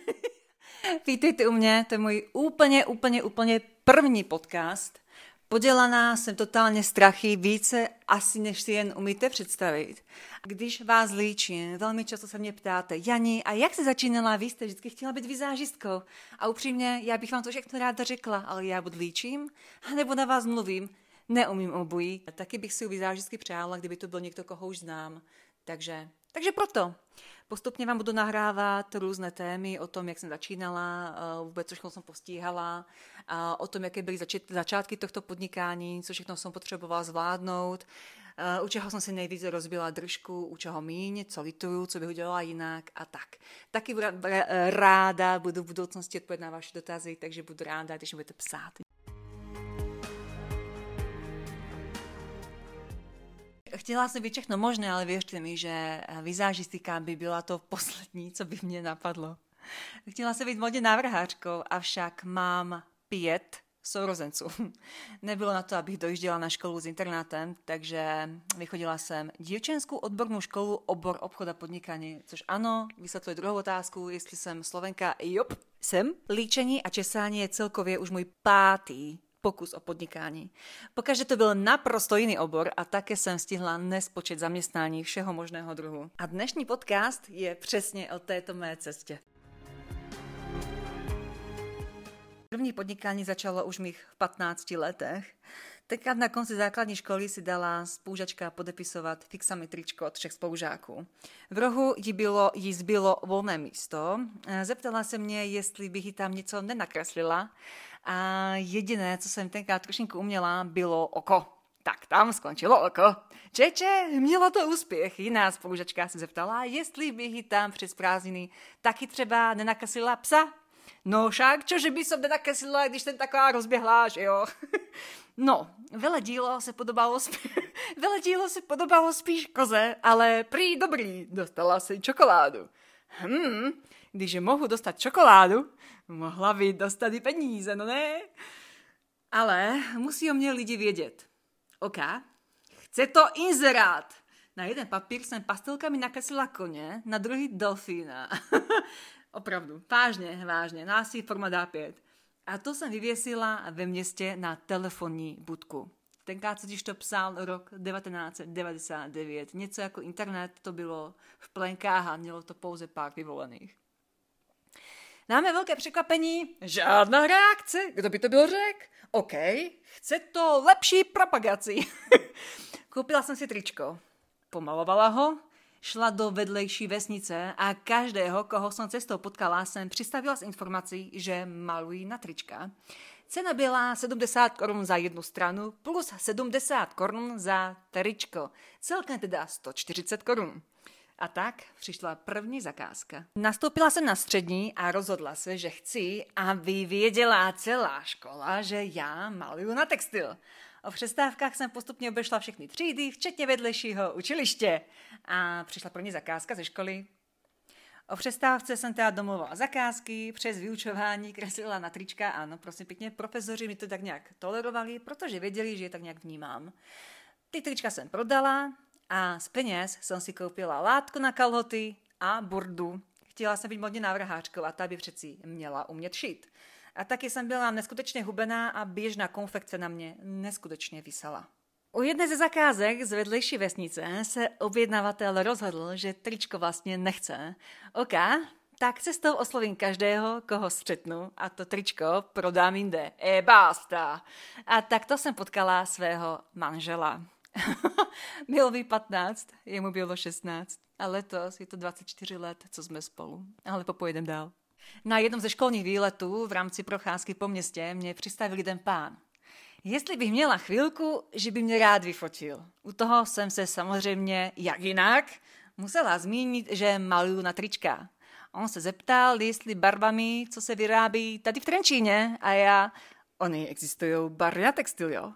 Vítejte u mě, to je můj úplně, úplně, úplně první podcast. Podělaná jsem totálně strachy více asi, než si jen umíte představit. Když vás líčím, velmi často se mě ptáte, Jani, a jak se začínala? Vy jste vždycky chtěla být vizážistkou. A upřímně, já bych vám to všechno ráda řekla, ale já buď líčím, nebo na vás mluvím. Neumím obojí. Taky bych si u vizážistky přála, kdyby to byl někdo, koho už znám. Takže, takže proto. Postupně vám budu nahrávat různé témy o tom, jak jsem začínala, eh, vůbec co všechno jsem postíhala, o tom, jaké byly začátky tohto podnikání, co všechno jsem potřebovala zvládnout, eh, u čeho jsem si nejvíce rozbila držku, u čeho míň, co lituju, co bych udělala jinak a tak. Taky ráda, budu v budoucnosti odpovědět na vaše dotazy, takže budu ráda, když budete psát. Chtěla jsem být všechno možné, ale věřte mi, že vizážistika by byla to poslední, co by mě napadlo. Chtěla jsem být modně návrhářkou, avšak mám pět sourozenců. Nebylo na to, abych dojížděla na školu s internátem, takže vychodila jsem děvčenskou odbornou školu obor obchoda podnikání, což ano, vysvětluje druhou otázku, jestli jsem Slovenka, jop, jsem. Líčení a česání je celkově už můj pátý pokus o podnikání. Pokaže to byl naprosto jiný obor a také jsem stihla nespočet zaměstnání všeho možného druhu. A dnešní podcast je přesně o této mé cestě. První podnikání začalo už mých v 15 letech. Tenkrát na konci základní školy si dala spoužačka podepisovat fixami tričko od třech spolužáků. V rohu jí, bylo, jí zbylo volné místo. Zeptala se mě, jestli bych jí tam něco nenakreslila a jediné, co jsem tenkrát trošinku uměla, bylo oko. Tak tam skončilo oko. Čeče, mělo to úspěch. Jiná spolužačka se zeptala, jestli bych ji tam přes prázdniny taky třeba nenakasila psa. No však, čože by som nenakasila, když ten taková rozběhlá, že jo? No, vele dílo se podobalo, spí... vele dílo se podobalo spíš koze, ale prý dobrý, dostala si čokoládu. Hmm, když mohu dostat čokoládu, mohla by dostat i peníze, no ne? Ale musí o mě lidi vědět. OK, chce to inzerát. Na jeden papír jsem pastelkami nakreslila koně, na druhý delfína. Opravdu, vážně, vážně, násí forma D5. A to jsem vyvěsila ve městě na telefonní budku. Tenkrát se to psal rok 1999. Něco jako internet to bylo v plenkách a mělo to pouze pár vyvolených. Máme velké překvapení, žádná reakce. Kdo by to byl řek? OK, chce to lepší propagaci. Koupila jsem si tričko, pomalovala ho, šla do vedlejší vesnice a každého, koho jsem cestou potkala, jsem přistavila s informací, že malují na trička. Cena byla 70 korun za jednu stranu plus 70 korun za tričko. Celkem teda 140 korun. A tak přišla první zakázka. Nastoupila jsem na střední a rozhodla se, že chci, aby věděla celá škola, že já maluju na textil. O přestávkách jsem postupně obešla všechny třídy, včetně vedlejšího učiliště. A přišla první zakázka ze školy. O přestávce jsem teda domluvala zakázky, přes vyučování kreslila na trička, ano, prosím pěkně, profesoři mi to tak nějak tolerovali, protože věděli, že je tak nějak vnímám. Ty trička jsem prodala, a z peněz jsem si koupila látku na kalhoty a burdu. Chtěla jsem být modně návrhářkou a ta by přeci měla umět šít. A taky jsem byla neskutečně hubená a běžná konfekce na mě neskutečně vysela. U jedné ze zakázek z vedlejší vesnice se objednavatel rozhodl, že tričko vlastně nechce. OK, tak cestou oslovím každého, koho střetnu a to tričko prodám jinde. E basta. A takto jsem potkala svého manžela. bylo by 15, jemu bylo 16. A letos je to 24 let, co jsme spolu. Ale popojedem dál. Na jednom ze školních výletů v rámci procházky po městě mě přistavil jeden pán. Jestli bych měla chvilku, že by mě rád vyfotil. U toho jsem se samozřejmě, jak jinak, musela zmínit, že maluju na trička. On se zeptal, jestli barvami, co se vyrábí tady v Trenčíně a já, oni existují barvy na textil, jo.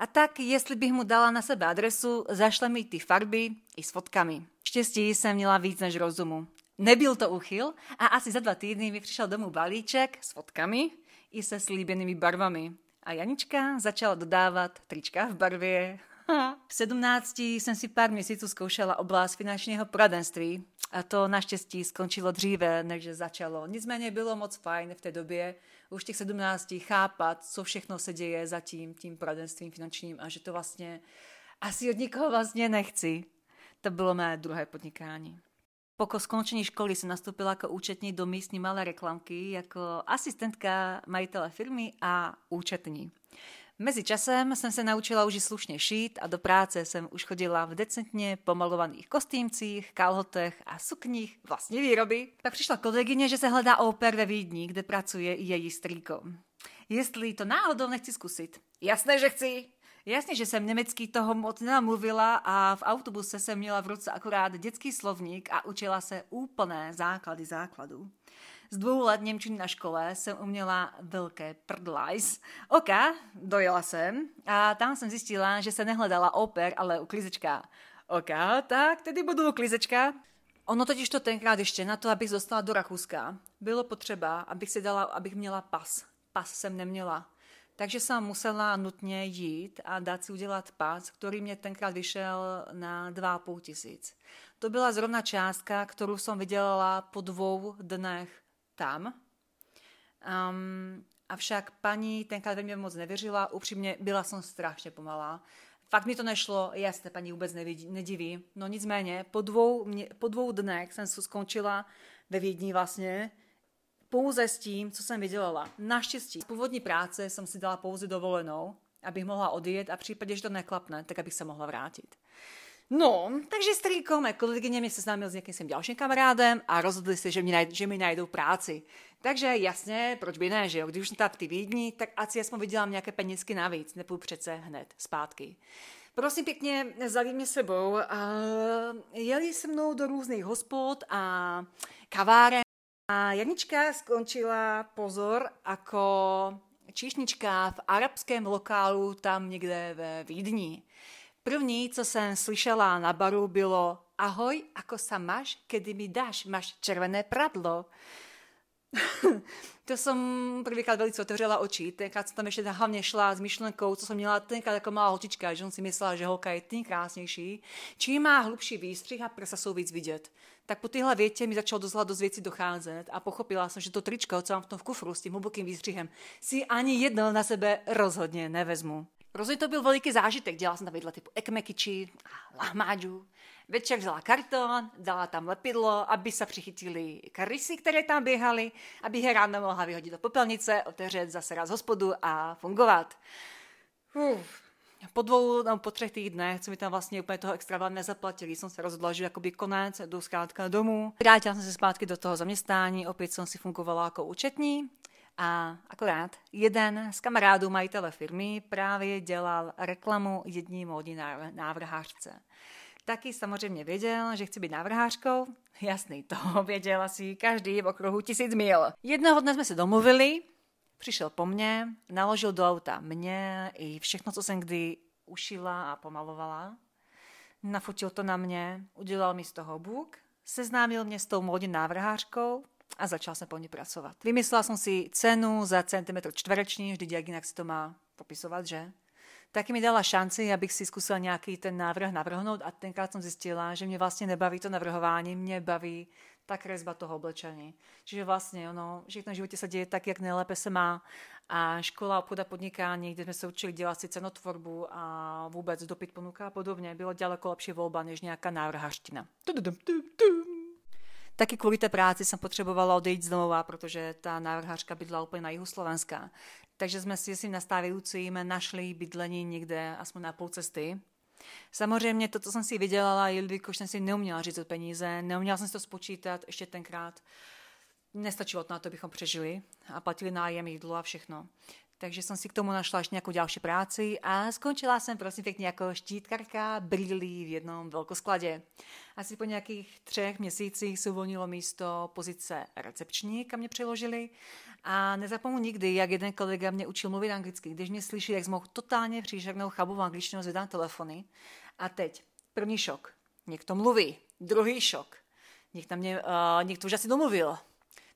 A tak, jestli bych mu dala na sebe adresu, zašle mi ty farby i s fotkami. Štěstí jsem měla víc než rozumu. Nebyl to uchyl a asi za dva týdny mi přišel domů balíček s fotkami i se slíbenými barvami. A Janička začala dodávat trička v barvě v 17 jsem si pár měsíců zkoušela oblast finančního poradenství a to naštěstí skončilo dříve, než začalo. Nicméně bylo moc fajn v té době už těch 17 chápat, co všechno se děje za tím, tím poradenstvím finančním a že to vlastně asi od nikoho vlastně nechci. To bylo mé druhé podnikání. Po skončení školy jsem nastoupila jako účetní do místní malé reklamky jako asistentka majitele firmy a účetní. Mezi časem jsem se naučila už slušně šít a do práce jsem už chodila v decentně pomalovaných kostýmcích, kalhotech a sukních vlastní výroby. Pak přišla kolegyně, že se hledá oper ve Vídni, kde pracuje i její strýko. Jestli to náhodou nechci zkusit. Jasné, že chci. Jasně, že jsem německý toho moc nenamluvila a v autobuse jsem měla v ruce akorát dětský slovník a učila se úplné základy základů. Z dvou let Němčiny na škole jsem uměla velké prdlajs. OK, dojela jsem a tam jsem zjistila, že se nehledala oper, ale uklízečka. OK, tak tedy budu uklízečka. Ono totiž to tenkrát ještě na to, abych dostala do Rakouska, bylo potřeba, abych si dala, abych měla pas. Pas jsem neměla. Takže jsem musela nutně jít a dát si udělat pas, který mě tenkrát vyšel na 2,5 tisíc. To byla zrovna částka, kterou jsem vydělala po dvou dnech tam. Um, avšak paní tenkrát ve mě moc nevěřila, upřímně byla jsem strašně pomalá. Fakt mi to nešlo, jasně, paní vůbec nevidí, nediví. No nicméně, po dvou, mě, po dvou dnech jsem skončila ve Vídni vlastně, pouze s tím, co jsem vydělala. Naštěstí z původní práce jsem si dala pouze dovolenou, abych mohla odjet a v případě, že to neklapne, tak abych se mohla vrátit. No, takže strýko mé kolegyně mě seznámil s nějakým svým dalším kamarádem a rozhodli se, že mi, najd, že mi najdou práci. Takže jasně, proč by ne, že jo? Když už jsem tam v ty Vídni, tak asi aspoň vydělám nějaké penízky navíc, nepůjdu přece hned zpátky. Prosím pěkně, vzali mě sebou a jeli se mnou do různých hospod a kaváren. A Janička skončila, pozor, jako číšnička v arabském lokálu tam někde ve Vídni. První, co jsem slyšela na baru, bylo Ahoj, ako sa máš, kedy mi dáš, máš červené pradlo. to jsem prvýkrát velice otevřela oči. Tenkrát jsem tam ještě hlavně šla s myšlenkou, co jsem měla tenkrát jako malá holčička, že jsem si myslela, že holka je tím krásnější. Čím má hlubší výstřih a prsa jsou víc vidět. Tak po téhle větě mi začalo dozla dost věcí docházet a pochopila jsem, že to tričko, co mám v tom v kufru s tím hlubokým výstřihem, si ani jedno na sebe rozhodně nevezmu. Rozhodně to byl veliký zážitek. Dělala jsem tam vidla typu ekmekiči, lahmáďu. Večer vzala karton, dala tam lepidlo, aby se přichytili karysy, které tam běhaly, aby je ráno mohla vyhodit do popelnice, otevřet zase raz hospodu a fungovat. Uf. Po dvou, no, po třech týdnech, co mi tam vlastně úplně toho extra nezaplatili, jsem se rozhodla, že jakoby konec, jdu zkrátka domů. Vrátila jsem se zpátky do toho zaměstnání, opět jsem si fungovala jako účetní a akorát jeden z kamarádů majitele firmy právě dělal reklamu jední módní návrhářce. Taky samozřejmě věděl, že chci být návrhářkou. Jasný, to věděl asi každý v okruhu tisíc mil. Jednoho dne jsme se domluvili, přišel po mně, naložil do auta mě i všechno, co jsem kdy ušila a pomalovala. Nafotil to na mě, udělal mi z toho book, seznámil mě s tou módní návrhářkou, a začal jsem po ní pracovat. Vymyslela jsem si cenu za centimetr čtvereční, vždy jak jinak si to má popisovat, že? Taky mi dala šanci, abych si zkusila nějaký ten návrh navrhnout a tenkrát jsem zjistila, že mě vlastně nebaví to navrhování, mě baví ta kresba toho oblečení. Čiže vlastně ono, že v životě se děje tak, jak nejlépe se má. A škola obchoda podnikání, kde jsme se učili dělat si cenotvorbu a vůbec dopyt ponuka a podobně, bylo daleko lepší volba než nějaká návrhařtina. Taky kvůli té práci jsem potřebovala odejít z domova, protože ta návrhářka bydla úplně na jihu Slovenska. Takže jsme si s tím nastávajícím našli bydlení někde aspoň na půl cesty. Samozřejmě to, co jsem si vydělala, jelikož jsem si neuměla říct peníze, neuměla jsem si to spočítat ještě tenkrát. Nestačilo to na to, abychom přežili a platili nájem, jídlo a všechno. Takže jsem si k tomu našla ještě nějakou další práci a skončila jsem prosím pěkně jako štítkarka brýlí v jednom velkoskladě. Asi po nějakých třech měsících se uvolnilo místo pozice recepční, kam mě přeložili a nezapomenu nikdy, jak jeden kolega mě učil mluvit anglicky, když mě slyší, jak mohl totálně příšernou chabu v angličtinu zvedám telefony. A teď první šok. Někdo mluví. Druhý šok. Někdo, mě, uh, někdo už asi domluvil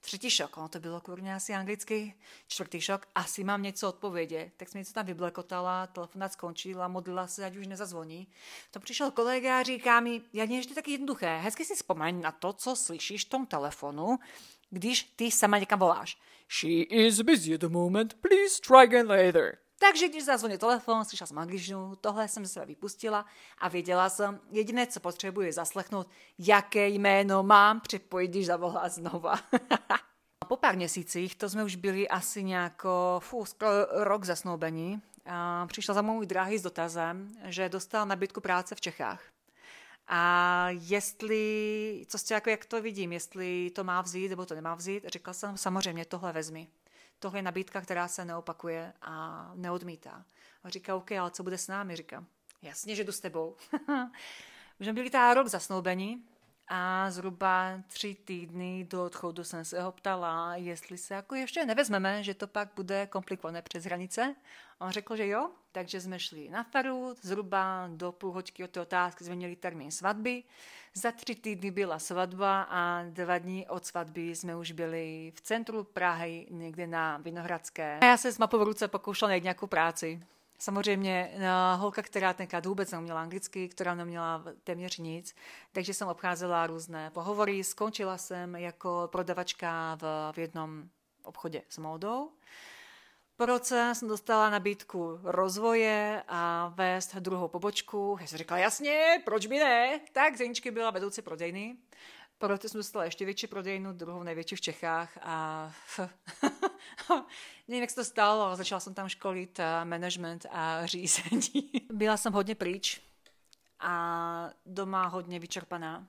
Třetí šok, ono to bylo kurně asi anglicky, čtvrtý šok, asi mám něco odpovědět. Tak jsem něco tam vyblekotala, telefonát skončil a modlila se, ať už nezazvoní. To přišel kolega a říká mi, já je taky jednoduché, hezky si vzpomeň na to, co slyšíš v tom telefonu, když ty sama někam voláš. She is busy at the moment, please try again later. Takže když zazvonil telefon, slyšela jsem angličtinu, tohle jsem se vypustila a věděla jsem, jediné, co potřebuji zaslechnout, jaké jméno mám připojit, když zavolá znova. po pár měsících, to jsme už byli asi nějako, fů, skoro rok zasnoubení, a přišla za můj dráhy s dotazem, že dostal nabídku práce v Čechách. A jestli, co jste jako, jak to vidím, jestli to má vzít nebo to nemá vzít, řekla jsem samozřejmě tohle vezmi tohle je nabídka, která se neopakuje a neodmítá. A říká, OK, ale co bude s námi? Říká, jasně, že jdu s tebou. Už jsme byli tá rok zasnoubení a zhruba tři týdny do odchodu jsem se ho ptala, jestli se jako ještě nevezmeme, že to pak bude komplikované přes hranice. On řekl, že jo, takže jsme šli na faru, zhruba do půl hoďky od té otázky měli termín svatby. Za tři týdny byla svatba a dva dny od svatby jsme už byli v centru Prahy, někde na Vinohradské. A já se s mapou v ruce pokoušela najít nějakou práci. Samozřejmě no, holka, která tenkrát vůbec neuměla anglicky, která neměla téměř nic, takže jsem obcházela různé pohovory. Skončila jsem jako prodavačka v, v jednom obchodě s módou. Po roce jsem dostala nabídku rozvoje a vést druhou pobočku. Já jsem říkala, jasně, proč by ne? Tak Zeničky byla vedoucí prodejny. Po roce jsem dostala ještě větší prodejnu, druhou největší v Čechách a nevím, jak se to stalo, ale začala jsem tam školit eh, management a řízení. Byla jsem hodně pryč a doma hodně vyčerpaná,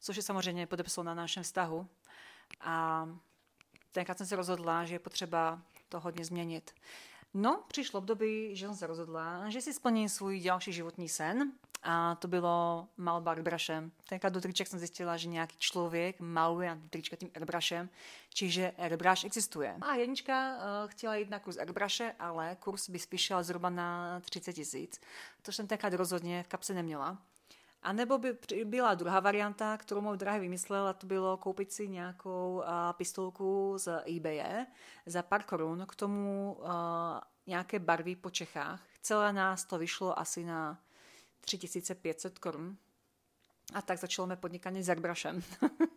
což je samozřejmě podepsalo na našem vztahu. A tenkrát jsem se rozhodla, že je potřeba to hodně změnit. No, přišlo období, že jsem se rozhodla, že si splním svůj další životní sen a to bylo malba airbrushem. Tenkrát do triček jsem zjistila, že nějaký člověk maluje na trička tím airbrushem, čiže airbrush existuje. A jednička uh, chtěla jít na kurz airbruše, ale kurz by spíšel zhruba na 30 tisíc. To jsem tenkrát rozhodně v kapse neměla. A nebo by byla druhá varianta, kterou můj drahý vymyslel, a to bylo koupit si nějakou uh, pistolku z eBay za pár korun, k tomu uh, nějaké barvy po Čechách. Celé nás to vyšlo asi na 3500 korun. A tak začalo mé podnikání s airbrushem.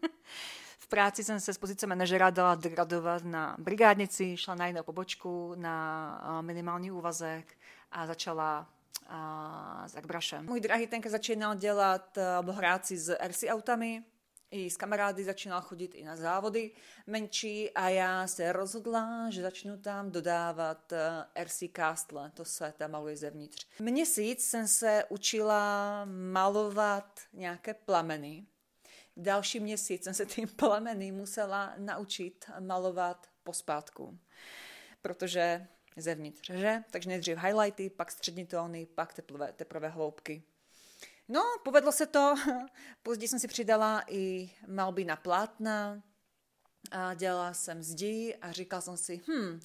v práci jsem se z pozice manažera dala degradovat na brigádnici, šla na jinou pobočku, na minimální úvazek a začala a, s airbrushem. Můj drahý tenka začínal dělat alebo hrát si s RC autami, i s kamarády začínal chodit i na závody menší a já se rozhodla, že začnu tam dodávat RC Castle, to se tam maluje zevnitř. Měsíc jsem se učila malovat nějaké plameny. Další měsíc jsem se tím plameny musela naučit malovat pospátku, protože zevnitř, že? Takže nejdřív highlighty, pak střední tóny, pak teplové, teprve hloubky. No, povedlo se to. Později jsem si přidala i malby na plátna, a dělala jsem zdi a říkala jsem si, hm,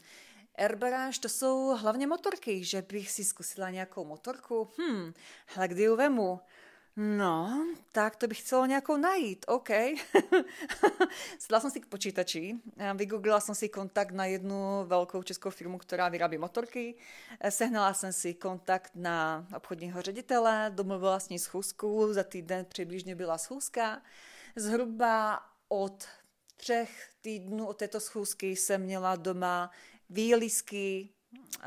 Airbrush to jsou hlavně motorky, že bych si zkusila nějakou motorku. Hm, ale kdy ju vemu? No, tak to bych chcela nějakou najít, OK. Sedla jsem si k počítači, vygooglila jsem si kontakt na jednu velkou českou firmu, která vyrábí motorky, sehnala jsem si kontakt na obchodního ředitele, domluvila s ní schůzku, za týden přibližně byla schůzka. Zhruba od třech týdnů od této schůzky jsem měla doma výlisky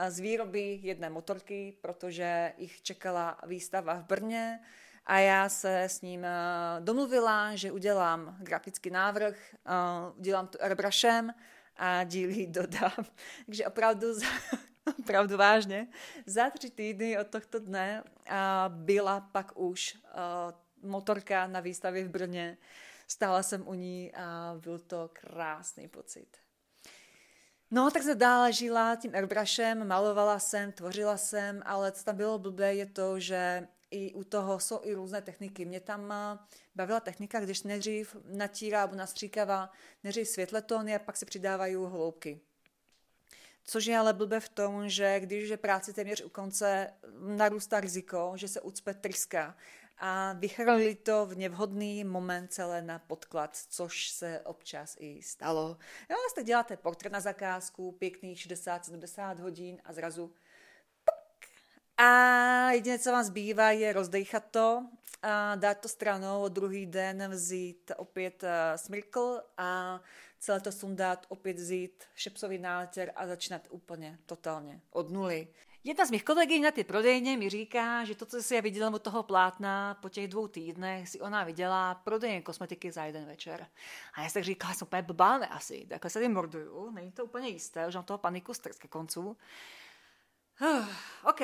z výroby jedné motorky, protože jich čekala výstava v Brně, a já se s ním eh, domluvila, že udělám grafický návrh, eh, udělám to airbrushem a díly dodám. Takže opravdu, opravdu vážně, za tři týdny od tohto dne eh, byla pak už motorka na výstavě v Brně. Stála jsem u ní a byl to krásný pocit. No, tak se dál žila tím airbrushem, malovala jsem, tvořila jsem, ale co tam bylo blbé je to, že i u toho jsou i různé techniky. Mě tam eh, bavila technika, když nejdřív natírá nebo nastříkává nejdřív světletóny a pak se přidávají hloubky. Což je ale blbé v tom, že když je práce téměř u konce, narůstá riziko, že se ucpe tryska a vychrlili to v nevhodný moment celé na podklad, což se občas i stalo. Jo, jste děláte portrét na zakázku, pěkných 60-70 hodin a zrazu a jediné, co vám zbývá, je rozdejchat to, a dát to stranou, druhý den vzít opět uh, smrkl a celé to sundat, opět vzít šepsový nátěr a začínat úplně totálně od nuly. Jedna z mých kolegyň na ty prodejně mi říká, že to, co si já viděla od toho plátna po těch dvou týdnech, si ona viděla prodejně kosmetiky za jeden večer. A já tak říkala, jsem úplně blbá, ne asi, takhle se tím morduju, není to úplně jisté, už mám toho paniku stres ke koncu. Uh, OK,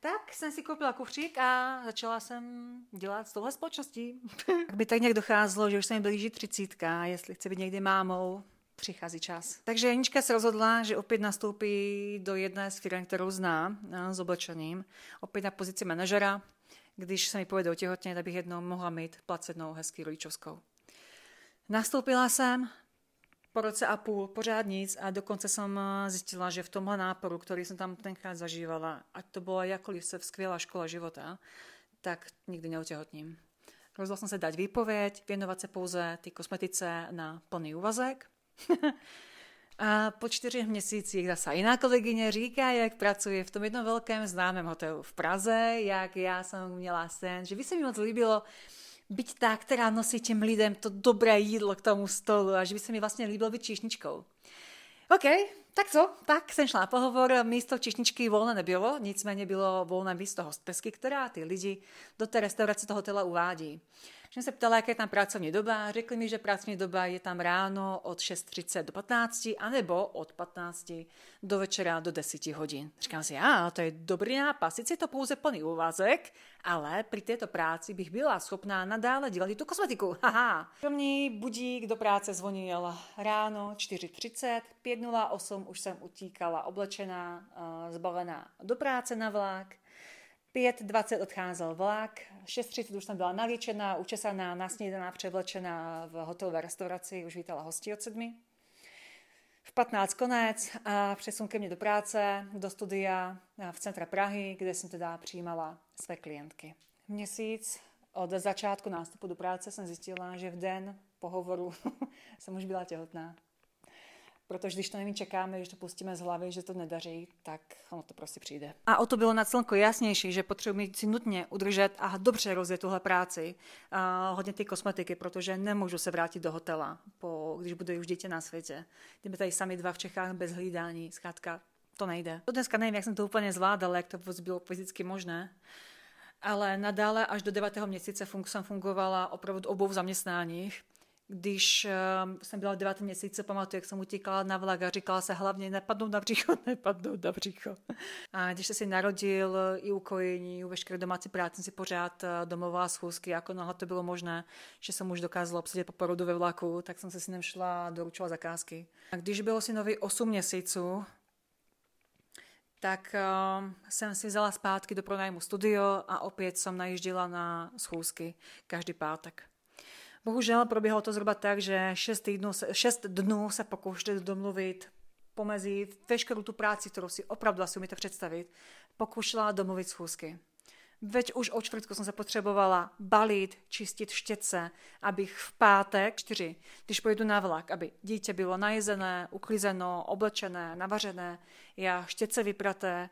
tak jsem si koupila kufřík a začala jsem dělat s touhle společností. tak by tak nějak docházelo, že už se mi blíží třicítka, jestli chce být někdy mámou, přichází čas. Takže Janička se rozhodla, že opět nastoupí do jedné z firm, kterou zná, no, s oblečením, opět na pozici manažera, když se mi povede otěhotně, bych jednou mohla mít placenou hezký rodičovskou. Nastoupila jsem, po roce a půl pořád nic a dokonce jsem eh, zjistila, že v tomhle náporu, který jsem tam tenkrát zažívala, ať to byla jakkoliv se skvělá škola života, tak nikdy neotěhotním. Rozhodla jsem se dát výpověď, věnovat se pouze ty kosmetice na plný úvazek. a po čtyřech měsících zase jiná kolegyně říká, jak pracuje v tom jednom velkém známém hotelu v Praze, jak já jsem měla sen, že by se mi moc líbilo, byť tá, která nosí těm lidem to dobré jídlo k tomu stolu a že by se mi vlastně líbilo být číšničkou. OK, tak co? Tak jsem šla na pohovor, místo číšničky volné nebylo, nicméně bylo volné místo hostesky, která ty lidi do té restaurace toho hotela uvádí jsem se ptala, jaká je tam pracovní doba. Řekli mi, že pracovní doba je tam ráno od 6.30 do 15, anebo od 15 do večera do 10 hodin. Říkám si, a to je dobrý nápad, sice je to pouze plný úvazek, ale při této práci bych byla schopná nadále dělat i tu kosmetiku. Haha. První budík do práce zvonil ráno 4.30, 5.08 už jsem utíkala oblečená, eh, zbalená do práce na vlak. 5.20 odcházel vlak, 6.30 už jsem byla naličená, učesaná, nasnídaná, převlečená v hotelové restauraci, už vítala hosti od sedmi. V 15 konec a přesun ke mně do práce, do studia v centra Prahy, kde jsem teda přijímala své klientky. Měsíc od začátku nástupu do práce jsem zjistila, že v den pohovoru jsem už byla těhotná. Protože když to nevím, čekáme, když to pustíme z hlavy, že to nedaří, tak ono to prostě přijde. A o to bylo na celko jasnější, že potřebuji si nutně udržet a dobře rozjet tuhle práci, a hodně ty kosmetiky, protože nemůžu se vrátit do hotela, po, když bude už dítě na světě. Kdyby tady sami dva v Čechách bez hlídání, zkrátka to nejde. To dneska nevím, jak jsem to úplně zvládala, jak to bylo fyzicky možné ale nadále až do 9. měsíce jsem fungovala opravdu obou zaměstnáních když uh, jsem byla v devátém měsíci, pamatuju, jak jsem utíkala na vlak a říkala se hlavně nepadnout na břicho, nepadnout na břicho. A když se si narodil i ukojení, u veškeré domácí práce si pořád uh, domovala schůzky, jako náhle to bylo možné, že jsem už dokázala obsadit po porodu ve vlaku, tak jsem se synem šla a doručila zakázky. A když bylo synovi 8 měsíců, tak uh, jsem si vzala zpátky do pronájmu studio a opět jsem najíždila na schůzky každý pátek. Bohužel proběhlo to zhruba tak, že 6, týdnů, 6 dnů se pokoušeli domluvit pomezi veškerou tu práci, kterou si opravdu asi umíte představit, pokoušela domluvit schůzky. Veď už o čtvrtku jsem se potřebovala balit, čistit štětce, abych v pátek, čtyři, když pojedu na vlak, aby dítě bylo najezené, uklizeno, oblečené, navařené, já štětce vypraté,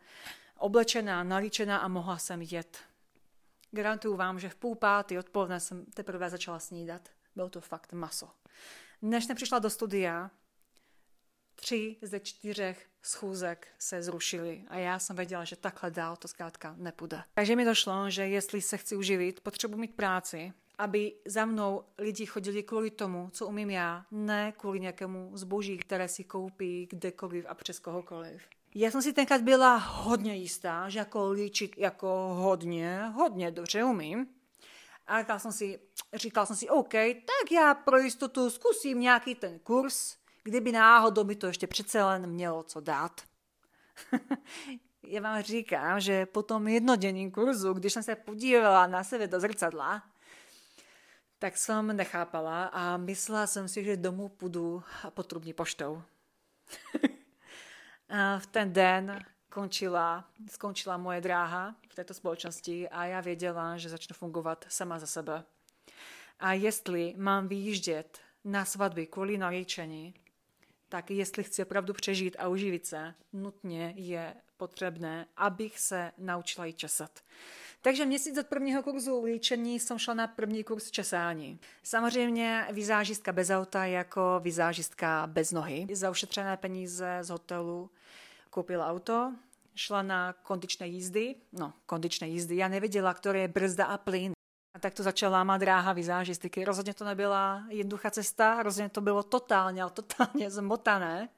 oblečená, nalíčená a mohla jsem jet. Garantuju vám, že v půl pátý odpoledne jsem teprve začala snídat. Bylo to fakt maso. Než jsem přišla do studia, tři ze čtyřech schůzek se zrušily a já jsem věděla, že takhle dál to zkrátka nepůjde. Takže mi došlo, že jestli se chci uživit, potřebuji mít práci, aby za mnou lidi chodili kvůli tomu, co umím já, ne kvůli nějakému zboží, které si koupí kdekoliv a přes kohokoliv. Já jsem si tenkrát byla hodně jistá, že jako líčit jako hodně, hodně dobře umím. A říkala jsem si, říkala jsem si, OK, tak já pro jistotu zkusím nějaký ten kurz, kdyby náhodou mi to ještě přece jen mělo co dát. já vám říkám, že po tom jednodenním kurzu, když jsem se podívala na sebe do zrcadla, tak jsem nechápala a myslela jsem si, že domů půjdu potrubní poštou. v ten den skončila, skončila moje dráha v této společnosti a já věděla, že začnu fungovat sama za sebe. A jestli mám vyjíždět na svatby kvůli nalíčení, tak jestli chci opravdu přežít a uživit se, nutně je potřebné, abych se naučila i česat. Takže měsíc od prvního kurzu líčení jsem šla na první kurz česání. Samozřejmě vizážistka bez auta jako vizážistka bez nohy. Za ušetřené peníze z hotelu koupila auto, šla na kondičné jízdy, no kondičné jízdy, já nevěděla, které je brzda a plyn. A tak to začala má dráha vizážistiky. Rozhodně to nebyla jednoduchá cesta, rozhodně to bylo totálně, ale totálně zmotané.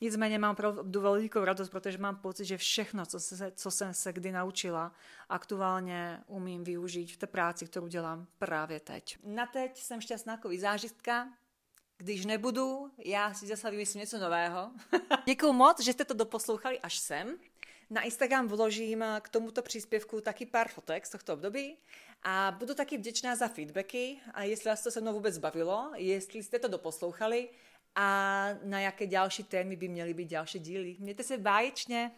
Nicméně mám opravdu velikou radost, protože mám pocit, že všechno, co, se, co jsem se kdy naučila, aktuálně umím využít v té práci, kterou dělám právě teď. Na teď jsem šťastná jako vizážistka, když nebudu, já si zase vymyslím něco nového. Děkuji moc, že jste to doposlouchali až sem. Na Instagram vložím k tomuto příspěvku taky pár fotek z tohto období a budu taky vděčná za feedbacky a jestli vás to se mnou vůbec bavilo, jestli jste to doposlouchali a na jaké další témy by měly být další díly. Mějte se báječně.